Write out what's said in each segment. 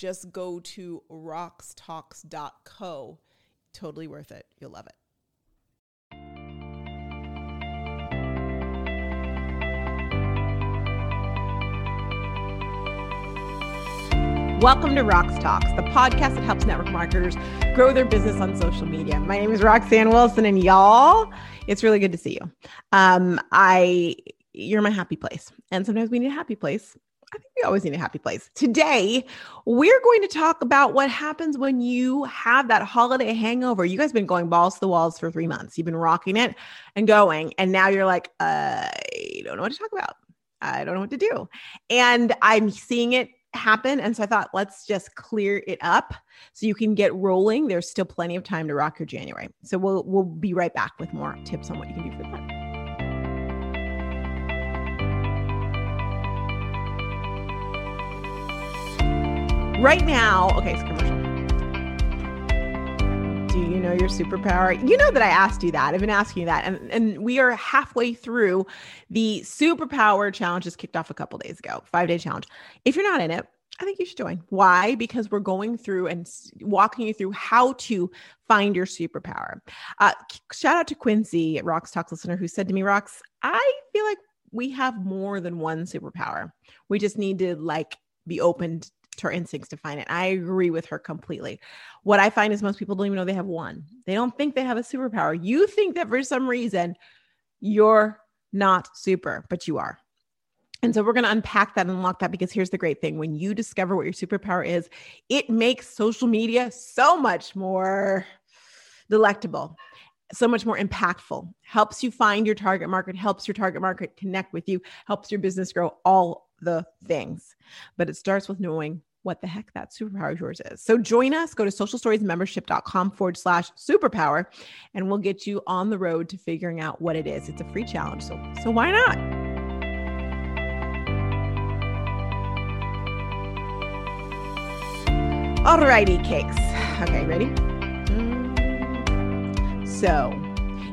just go to roxtalks.co. Totally worth it. You'll love it. Welcome to Rox Talks, the podcast that helps network marketers grow their business on social media. My name is Roxanne Wilson, and y'all, it's really good to see you. Um, I, you're my happy place, and sometimes we need a happy place. I think we always need a happy place. Today, we're going to talk about what happens when you have that holiday hangover. You guys been going balls to the walls for three months. You've been rocking it and going, and now you're like, I don't know what to talk about. I don't know what to do. And I'm seeing it happen. And so I thought, let's just clear it up so you can get rolling. There's still plenty of time to rock your January. So we'll we'll be right back with more tips on what you can do for that. Right now, okay, it's commercial. Do you know your superpower? You know that I asked you that. I've been asking you that. And, and we are halfway through the superpower challenge just kicked off a couple days ago, five day challenge. If you're not in it, I think you should join. Why? Because we're going through and walking you through how to find your superpower. Uh, shout out to Quincy, Rox Talks listener, who said to me, Rox, I feel like we have more than one superpower. We just need to like be open to our instincts to find it. I agree with her completely. What I find is most people don't even know they have one. They don't think they have a superpower. You think that for some reason you're not super, but you are. And so we're going to unpack that and unlock that because here's the great thing. When you discover what your superpower is, it makes social media so much more delectable, so much more impactful, helps you find your target market, helps your target market connect with you, helps your business grow, all the things. But it starts with knowing what the heck that superpower of yours is. So join us, go to socialstoriesmembership.com forward slash superpower, and we'll get you on the road to figuring out what it is. It's a free challenge. So, so why not? Alrighty, cakes. Okay, ready? So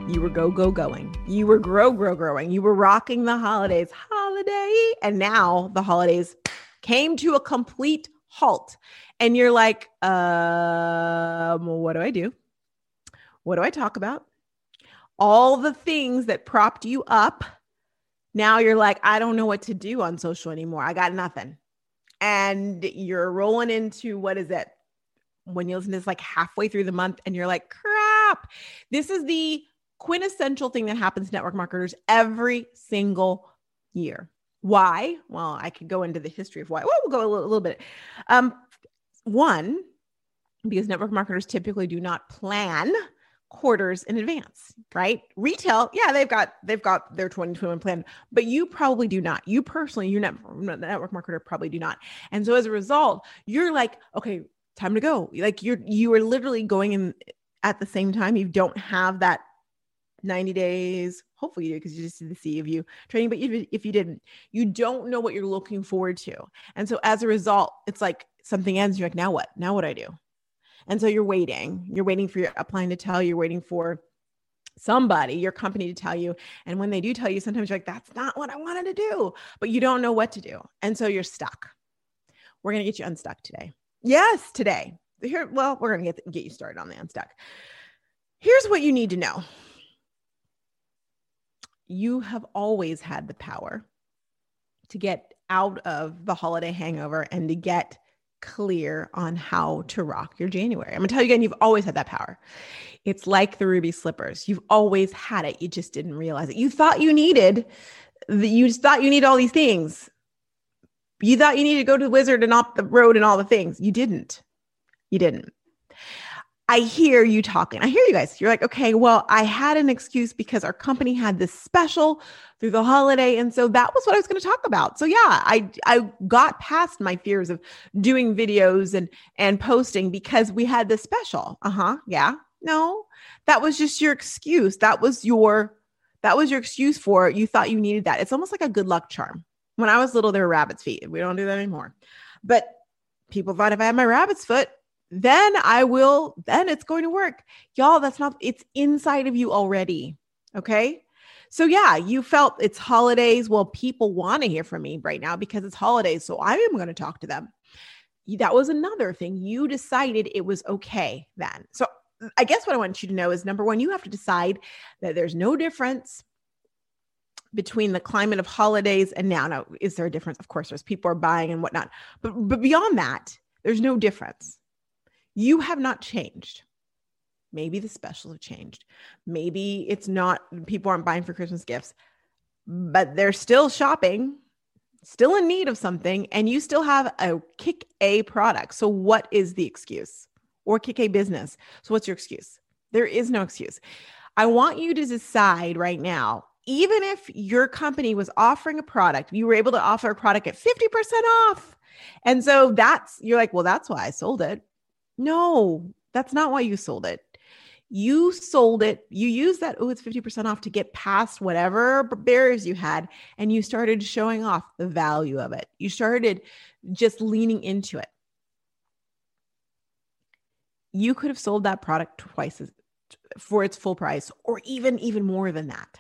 you were go, go, going. You were grow, grow, growing. You were rocking the holidays, holiday. And now the holidays came to a complete halt. And you're like um what do i do? What do i talk about? All the things that propped you up now you're like i don't know what to do on social anymore. I got nothing. And you're rolling into what is it? When you listen to this like halfway through the month and you're like crap. This is the quintessential thing that happens to network marketers every single year why? Well, I could go into the history of why. Well, we'll go a little, a little bit. Um, one, because network marketers typically do not plan quarters in advance, right? Retail, yeah, they've got they've got their 2021 plan, but you probably do not. You personally, you network, the network marketer probably do not. And so as a result, you're like, okay, time to go. Like you're you are literally going in at the same time. You don't have that 90 days. Hopefully you do because you just did the C of you training. But if, if you didn't, you don't know what you're looking forward to. And so as a result, it's like something ends. You're like, now what? Now what do I do? And so you're waiting. You're waiting for your upline to tell. You're waiting for somebody, your company to tell you. And when they do tell you, sometimes you're like, that's not what I wanted to do, but you don't know what to do. And so you're stuck. We're going to get you unstuck today. Yes, today. Here, well, we're going to get, get you started on the unstuck. Here's what you need to know you have always had the power to get out of the holiday hangover and to get clear on how to rock your January. I'm gonna tell you again, you've always had that power. It's like the ruby slippers. You've always had it. You just didn't realize it. You thought you needed, you just thought you need all these things. You thought you needed to go to the wizard and off the road and all the things. You didn't. You didn't. I hear you talking. I hear you guys. You're like, okay, well, I had an excuse because our company had this special through the holiday. And so that was what I was going to talk about. So yeah, I I got past my fears of doing videos and and posting because we had this special. Uh-huh. Yeah. No. That was just your excuse. That was your that was your excuse for it. You thought you needed that. It's almost like a good luck charm. When I was little, there were rabbit's feet. We don't do that anymore. But people thought if I had my rabbit's foot, then I will, then it's going to work. Y'all, that's not, it's inside of you already. Okay. So, yeah, you felt it's holidays. Well, people want to hear from me right now because it's holidays. So, I am going to talk to them. That was another thing. You decided it was okay then. So, I guess what I want you to know is number one, you have to decide that there's no difference between the climate of holidays and now. Now, is there a difference? Of course, there's people are buying and whatnot. But, but beyond that, there's no difference you have not changed. Maybe the specials have changed. Maybe it's not, people aren't buying for Christmas gifts, but they're still shopping, still in need of something, and you still have a kick A product. So, what is the excuse? Or kick A business. So, what's your excuse? There is no excuse. I want you to decide right now, even if your company was offering a product, you were able to offer a product at 50% off. And so that's, you're like, well, that's why I sold it. No, that's not why you sold it. You sold it, you used that, oh, it's 50% off to get past whatever barriers you had, and you started showing off the value of it. You started just leaning into it. You could have sold that product twice as, for its full price or even even more than that.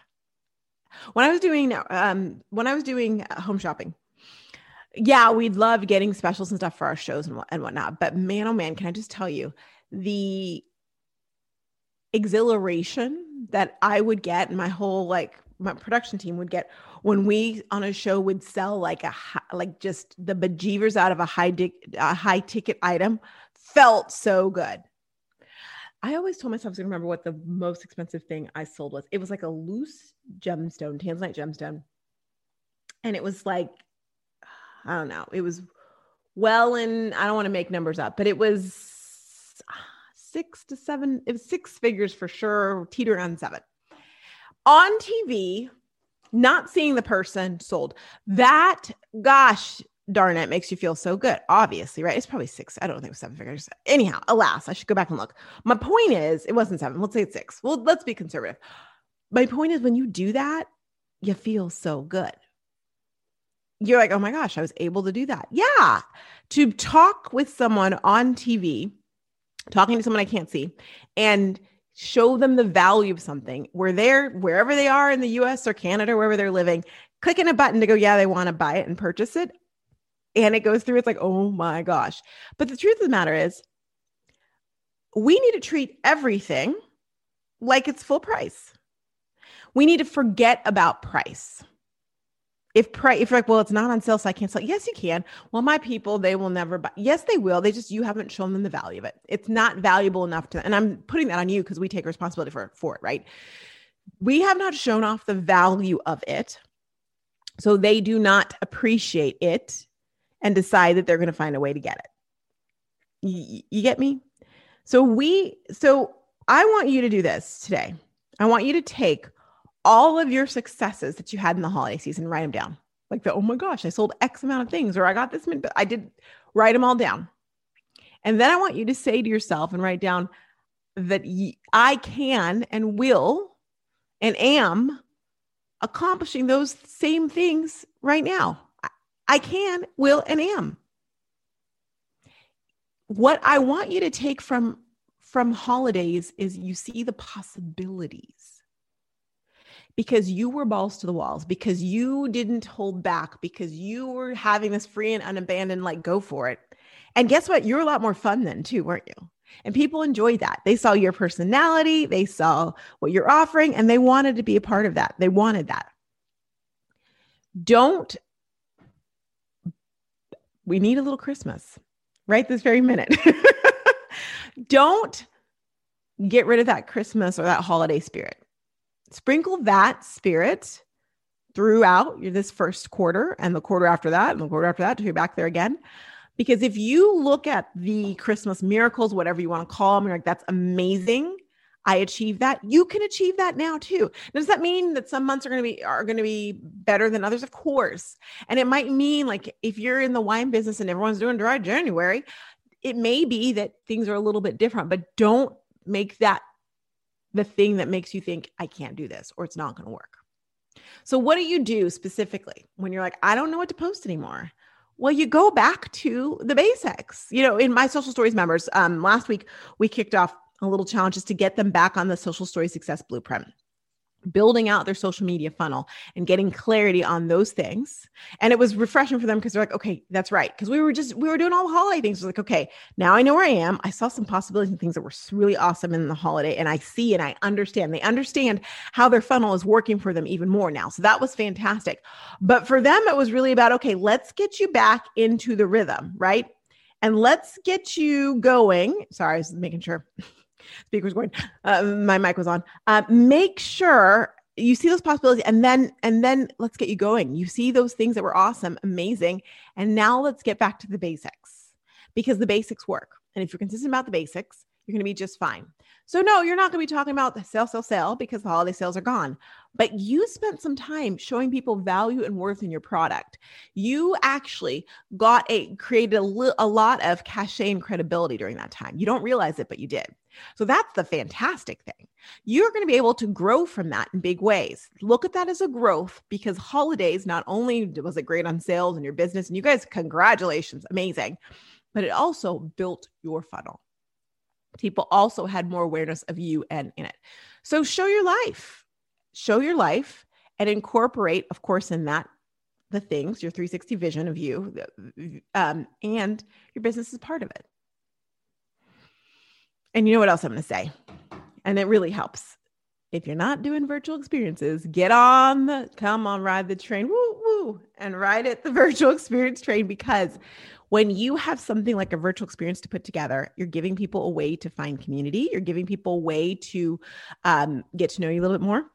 When I was doing um when I was doing home shopping, yeah, we'd love getting specials and stuff for our shows and, and whatnot. But man, oh man, can I just tell you the exhilaration that I would get and my whole like my production team would get when we on a show would sell like a like just the bejeevers out of a high a high ticket item felt so good. I always told myself to remember what the most expensive thing I sold was. It was like a loose gemstone, tanzanite gemstone. And it was like I don't know. It was well and I don't want to make numbers up, but it was six to seven, it was six figures for sure, teeter on seven. On TV, not seeing the person sold. That, gosh, darn it, makes you feel so good. Obviously, right? It's probably six. I don't think it was seven figures. Anyhow, alas, I should go back and look. My point is, it wasn't seven. Let's say it's six. Well, let's be conservative. My point is, when you do that, you feel so good you're like, oh my gosh, I was able to do that. Yeah. To talk with someone on TV, talking to someone I can't see, and show them the value of something where they're wherever they are in the US or Canada, wherever they're living, clicking a button to go, yeah, they want to buy it and purchase it. And it goes through, it's like, oh my gosh. But the truth of the matter is, we need to treat everything like it's full price. We need to forget about price if if you're like well it's not on sale so i can't sell yes you can. Well my people they will never buy yes they will they just you haven't shown them the value of it. It's not valuable enough to and i'm putting that on you because we take responsibility for for it right? We have not shown off the value of it so they do not appreciate it and decide that they're going to find a way to get it. You get me? So we so i want you to do this today. I want you to take all of your successes that you had in the holiday season, write them down. Like the, oh my gosh, I sold X amount of things, or I got this, but I did write them all down. And then I want you to say to yourself and write down that I can and will and am accomplishing those same things right now. I can, will, and am. What I want you to take from from holidays is you see the possibilities because you were balls to the walls, because you didn't hold back, because you were having this free and unabandoned, like, go for it. And guess what? You're a lot more fun then, too, weren't you? And people enjoyed that. They saw your personality, they saw what you're offering, and they wanted to be a part of that. They wanted that. Don't, we need a little Christmas right this very minute. Don't get rid of that Christmas or that holiday spirit sprinkle that spirit throughout this first quarter and the quarter after that and the quarter after that to be back there again. Because if you look at the Christmas miracles, whatever you want to call them, you're like, that's amazing. I achieved that. You can achieve that now too. Does that mean that some months are going to be are going to be better than others? Of course. And it might mean like if you're in the wine business and everyone's doing dry January, it may be that things are a little bit different, but don't make that the thing that makes you think I can't do this or it's not going to work. So what do you do specifically when you're like I don't know what to post anymore? Well, you go back to the basics. You know, in my social stories members, um, last week we kicked off a little challenge just to get them back on the social story success blueprint building out their social media funnel and getting clarity on those things. And it was refreshing for them because they're like, okay, that's right. Because we were just, we were doing all the holiday things. Was like, okay, now I know where I am. I saw some possibilities and things that were really awesome in the holiday. And I see and I understand. They understand how their funnel is working for them even more now. So that was fantastic. But for them, it was really about, okay, let's get you back into the rhythm, right? And let's get you going. Sorry, I was making sure speaker's going. Uh, my mic was on. Uh, make sure you see those possibilities, and then and then let's get you going. You see those things that were awesome, amazing, and now let's get back to the basics because the basics work. And if you're consistent about the basics, you're going to be just fine. So, no, you're not going to be talking about the sale, sale, sale because the holiday sales are gone. But you spent some time showing people value and worth in your product. You actually got a created a, li- a lot of cachet and credibility during that time. You don't realize it, but you did. So that's the fantastic thing. You're going to be able to grow from that in big ways. Look at that as a growth because holidays not only was it great on sales and your business, and you guys, congratulations, amazing, but it also built your funnel people also had more awareness of you and in it. So show your life, show your life and incorporate, of course, in that the things, your 360 vision of you, um, and your business is part of it. And you know what else I'm going to say? And it really helps. If you're not doing virtual experiences, get on the come on, ride the train, woo woo, and ride it the virtual experience train because when you have something like a virtual experience to put together, you're giving people a way to find community. You're giving people a way to um, get to know you a little bit more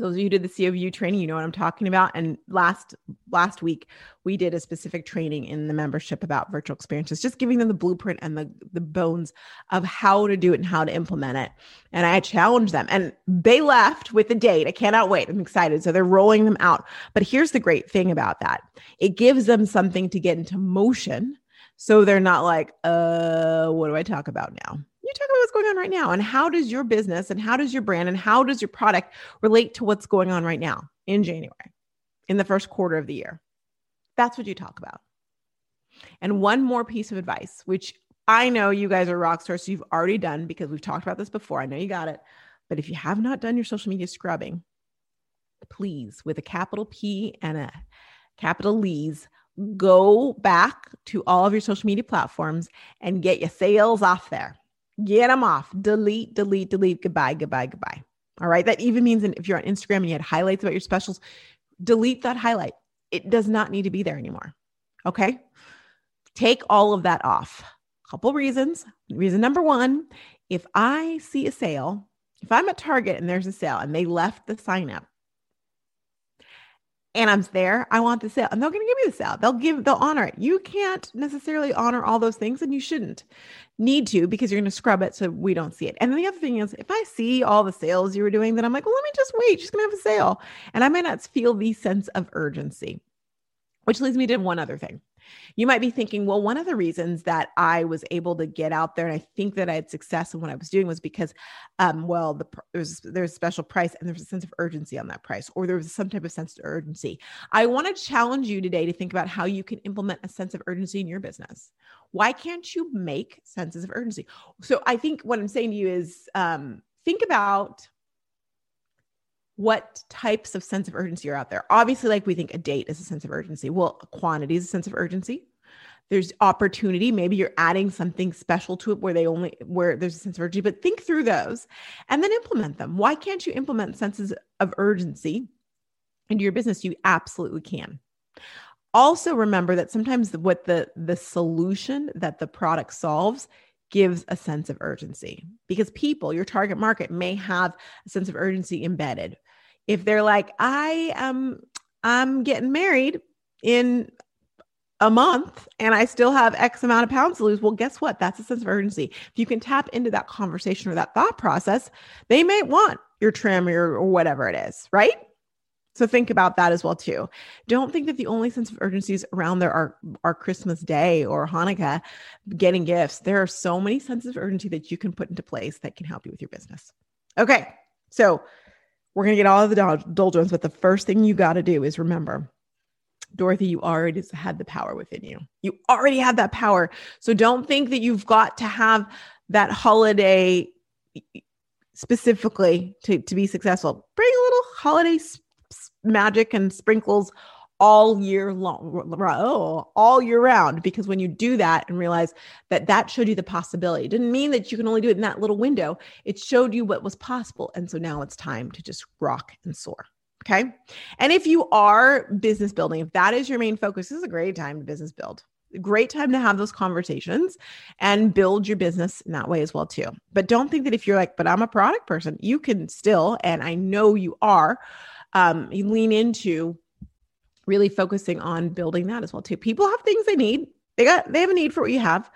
those of you who did the COU training, you know what I'm talking about. And last last week, we did a specific training in the membership about virtual experiences, just giving them the blueprint and the the bones of how to do it and how to implement it. And I challenged them, and they left with a date. I cannot wait. I'm excited. So they're rolling them out. But here's the great thing about that: it gives them something to get into motion, so they're not like, uh, what do I talk about now? you talk about what's going on right now and how does your business and how does your brand and how does your product relate to what's going on right now in January, in the first quarter of the year? That's what you talk about. And one more piece of advice, which I know you guys are rock stars, so you've already done because we've talked about this before. I know you got it. But if you have not done your social media scrubbing, please, with a capital P and a capital Lee's, go back to all of your social media platforms and get your sales off there. Get them off. Delete, delete, delete. Goodbye, goodbye, goodbye. All right. That even means if you're on Instagram and you had highlights about your specials, delete that highlight. It does not need to be there anymore. Okay. Take all of that off. Couple reasons. Reason number one if I see a sale, if I'm at Target and there's a sale and they left the sign up, and I'm there, I want the sale. And they're going to give me the sale. They'll give, they'll honor it. You can't necessarily honor all those things and you shouldn't need to because you're going to scrub it so we don't see it. And then the other thing is, if I see all the sales you were doing, then I'm like, well, let me just wait. She's going to have a sale. And I might not feel the sense of urgency, which leads me to one other thing. You might be thinking, well, one of the reasons that I was able to get out there and I think that I had success in what I was doing was because, um, well, the, there's there's a special price and there's a sense of urgency on that price, or there was some type of sense of urgency. I want to challenge you today to think about how you can implement a sense of urgency in your business. Why can't you make senses of urgency? So I think what I'm saying to you is um, think about what types of sense of urgency are out there. Obviously, like we think a date is a sense of urgency. Well, quantity is a sense of urgency. There's opportunity. Maybe you're adding something special to it where they only where there's a sense of urgency, but think through those and then implement them. Why can't you implement senses of urgency into your business? You absolutely can. Also remember that sometimes what the the solution that the product solves gives a sense of urgency because people, your target market, may have a sense of urgency embedded. If they're like, I am, I'm getting married in a month and I still have X amount of pounds to lose. Well, guess what? That's a sense of urgency. If you can tap into that conversation or that thought process, they may want your trim or, or whatever it is, right? So think about that as well too. Don't think that the only sense of urgencies around there are are Christmas Day or Hanukkah getting gifts. There are so many senses of urgency that you can put into place that can help you with your business. Okay. So we're going to get all of the doldrums, but the first thing you got to do is remember Dorothy, you already had the power within you. You already have that power. So don't think that you've got to have that holiday specifically to, to be successful. Bring a little holiday magic and sprinkles all year long, oh, all year round. Because when you do that and realize that that showed you the possibility, it didn't mean that you can only do it in that little window. It showed you what was possible. And so now it's time to just rock and soar. Okay. And if you are business building, if that is your main focus, this is a great time to business build. Great time to have those conversations and build your business in that way as well too. But don't think that if you're like, but I'm a product person, you can still, and I know you are, um, you lean into really focusing on building that as well too. People have things they need. They got they have a need for what you have.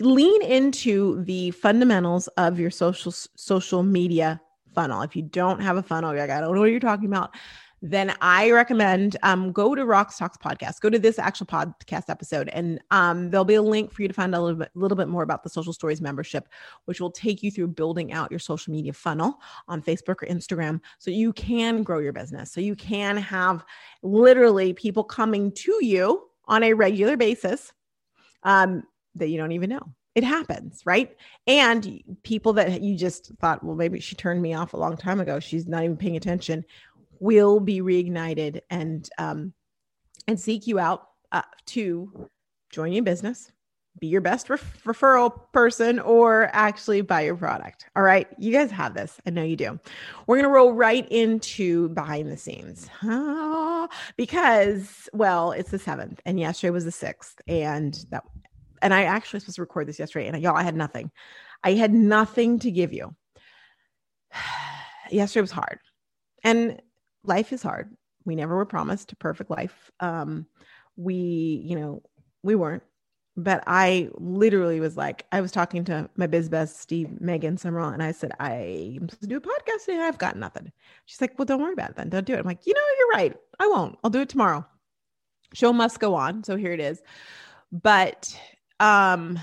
Lean into the fundamentals of your social social media funnel. If you don't have a funnel, you're like, I don't know what you're talking about then I recommend um, go to Rox Talks podcast, go to this actual podcast episode, and um, there'll be a link for you to find a little bit, little bit more about the Social Stories membership, which will take you through building out your social media funnel on Facebook or Instagram so you can grow your business. So you can have literally people coming to you on a regular basis um, that you don't even know it happens, right? And people that you just thought, well, maybe she turned me off a long time ago. She's not even paying attention will be reignited and um, and seek you out uh, to join your business, be your best ref- referral person, or actually buy your product. All right, you guys have this. I know you do. We're gonna roll right into behind the scenes because, well, it's the seventh, and yesterday was the sixth, and that, and I actually was supposed to record this yesterday, and y'all, I had nothing. I had nothing to give you. yesterday was hard, and life is hard. We never were promised a perfect life. Um, we, you know, we weren't. But I literally was like, I was talking to my biz best, Steve, Megan Summerall, and I said, I'm supposed to do a podcast today. I've got nothing. She's like, Well, don't worry about it then. Don't do it. I'm like, You know, you're right. I won't. I'll do it tomorrow. Show must go on. So here it is. But um,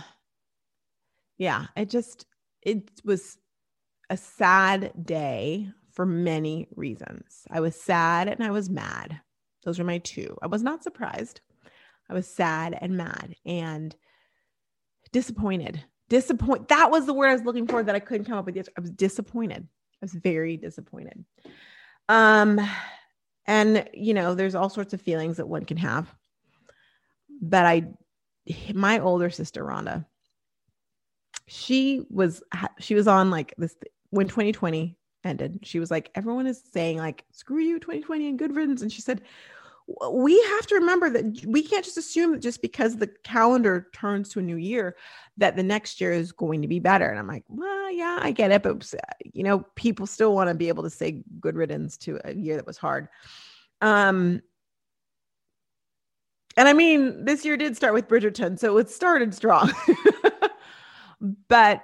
yeah, it just it was a sad day for many reasons. I was sad and I was mad. Those were my two. I was not surprised. I was sad and mad and disappointed. Disappoint. That was the word I was looking for that I couldn't come up with. Yet. I was disappointed. I was very disappointed. Um, and you know, there's all sorts of feelings that one can have. But I, my older sister Rhonda, she was she was on like this when 2020 ended. She was like, everyone is saying like, screw you, 2020 and good riddance. And she said, we have to remember that we can't just assume that just because the calendar turns to a new year that the next year is going to be better. And I'm like, well, yeah, I get it, but you know, people still want to be able to say good riddance to a year that was hard. Um, and I mean, this year did start with Bridgerton, so it started strong. but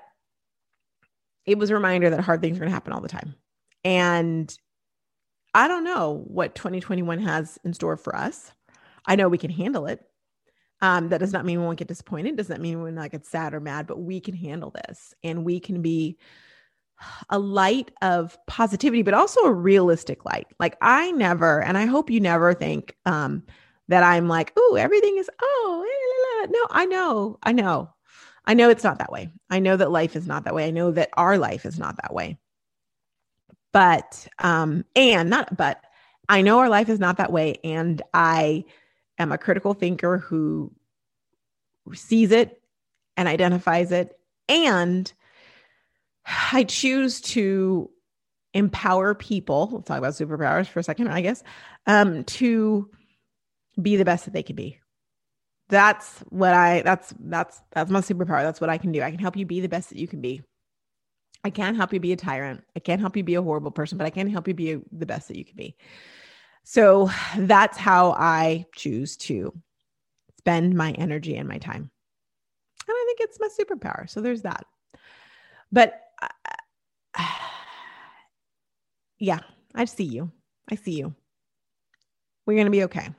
it was a reminder that hard things are going to happen all the time. And I don't know what 2021 has in store for us. I know we can handle it. Um, that does not mean we won't get disappointed. Does not mean we're not get sad or mad, but we can handle this and we can be a light of positivity, but also a realistic light. Like I never, and I hope you never think um, that I'm like, oh, everything is, oh, eh, no, I know, I know. I know it's not that way. I know that life is not that way. I know that our life is not that way. But, um, and not, but I know our life is not that way. And I am a critical thinker who sees it and identifies it. And I choose to empower people. Let's talk about superpowers for a second, I guess, um, to be the best that they can be that's what I that's that's that's my superpower. That's what I can do. I can help you be the best that you can be. I can't help you be a tyrant. I can't help you be a horrible person, but I can help you be a, the best that you can be. So that's how I choose to spend my energy and my time. And I think it's my superpower. So there's that. But uh, yeah, I see you. I see you. We're going to be okay.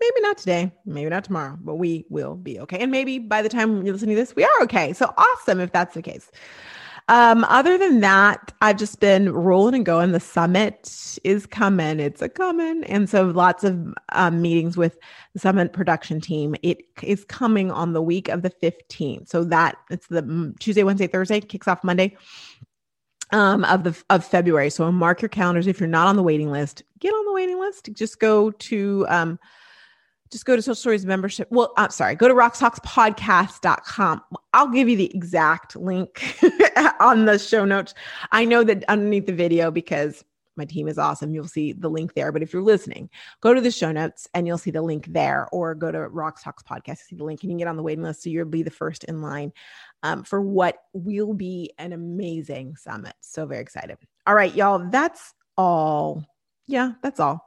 Maybe not today, maybe not tomorrow, but we will be okay. And maybe by the time you're listening to this, we are okay. So awesome if that's the case. Um, other than that, I've just been rolling and going. The summit is coming. It's a coming. And so lots of um, meetings with the summit production team. It is coming on the week of the 15th. So that it's the mm, Tuesday, Wednesday, Thursday, kicks off Monday um, of the of February. So mark your calendars. If you're not on the waiting list, get on the waiting list. Just go to um, just go to Social Stories membership. Well, I'm sorry, go to roxtalkspodcast.com. I'll give you the exact link on the show notes. I know that underneath the video because my team is awesome. You'll see the link there. But if you're listening, go to the show notes and you'll see the link there, or go to Rox Talks Podcast, see the link, and you can get on the waiting list. So you'll be the first in line um, for what will be an amazing summit. So very excited. All right, y'all, that's all. Yeah, that's all.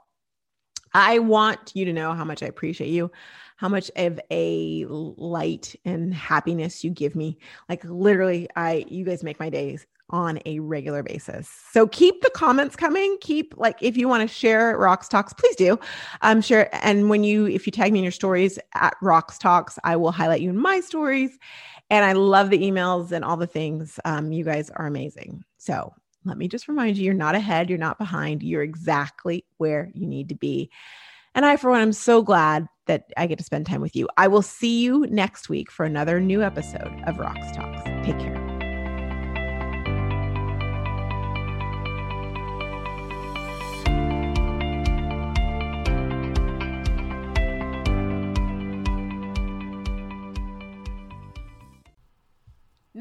I want you to know how much I appreciate you, how much of a light and happiness you give me. Like literally, I you guys make my days on a regular basis. So keep the comments coming. Keep like if you want to share Rox Talks, please do. Um sure. and when you if you tag me in your stories at Rox Talks, I will highlight you in my stories. And I love the emails and all the things. Um, you guys are amazing. So let me just remind you you're not ahead, you're not behind, you're exactly where you need to be. And I, for one, am so glad that I get to spend time with you. I will see you next week for another new episode of Rox Talks. Take care.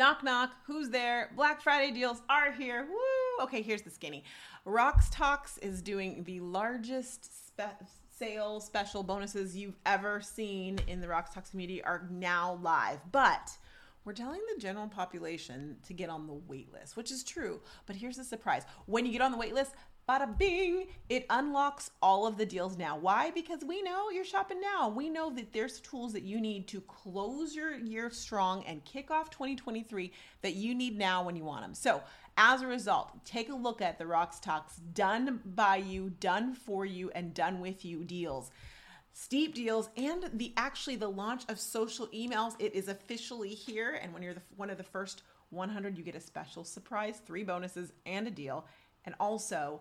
Knock, knock. Who's there? Black Friday deals are here. Woo! Okay, here's the skinny. Rox Talks is doing the largest spe- sale special bonuses you've ever seen in the Rox Talks community are now live. But we're telling the general population to get on the wait list, which is true. But here's the surprise when you get on the wait list, bada bing, it unlocks all of the deals now. Why? Because we know you're shopping now. We know that there's tools that you need to close your year strong and kick off 2023 that you need now when you want them. So, as a result, take a look at the Rox Talks done by you, done for you, and done with you deals steep deals and the actually the launch of social emails it is officially here and when you're the, one of the first 100 you get a special surprise three bonuses and a deal and also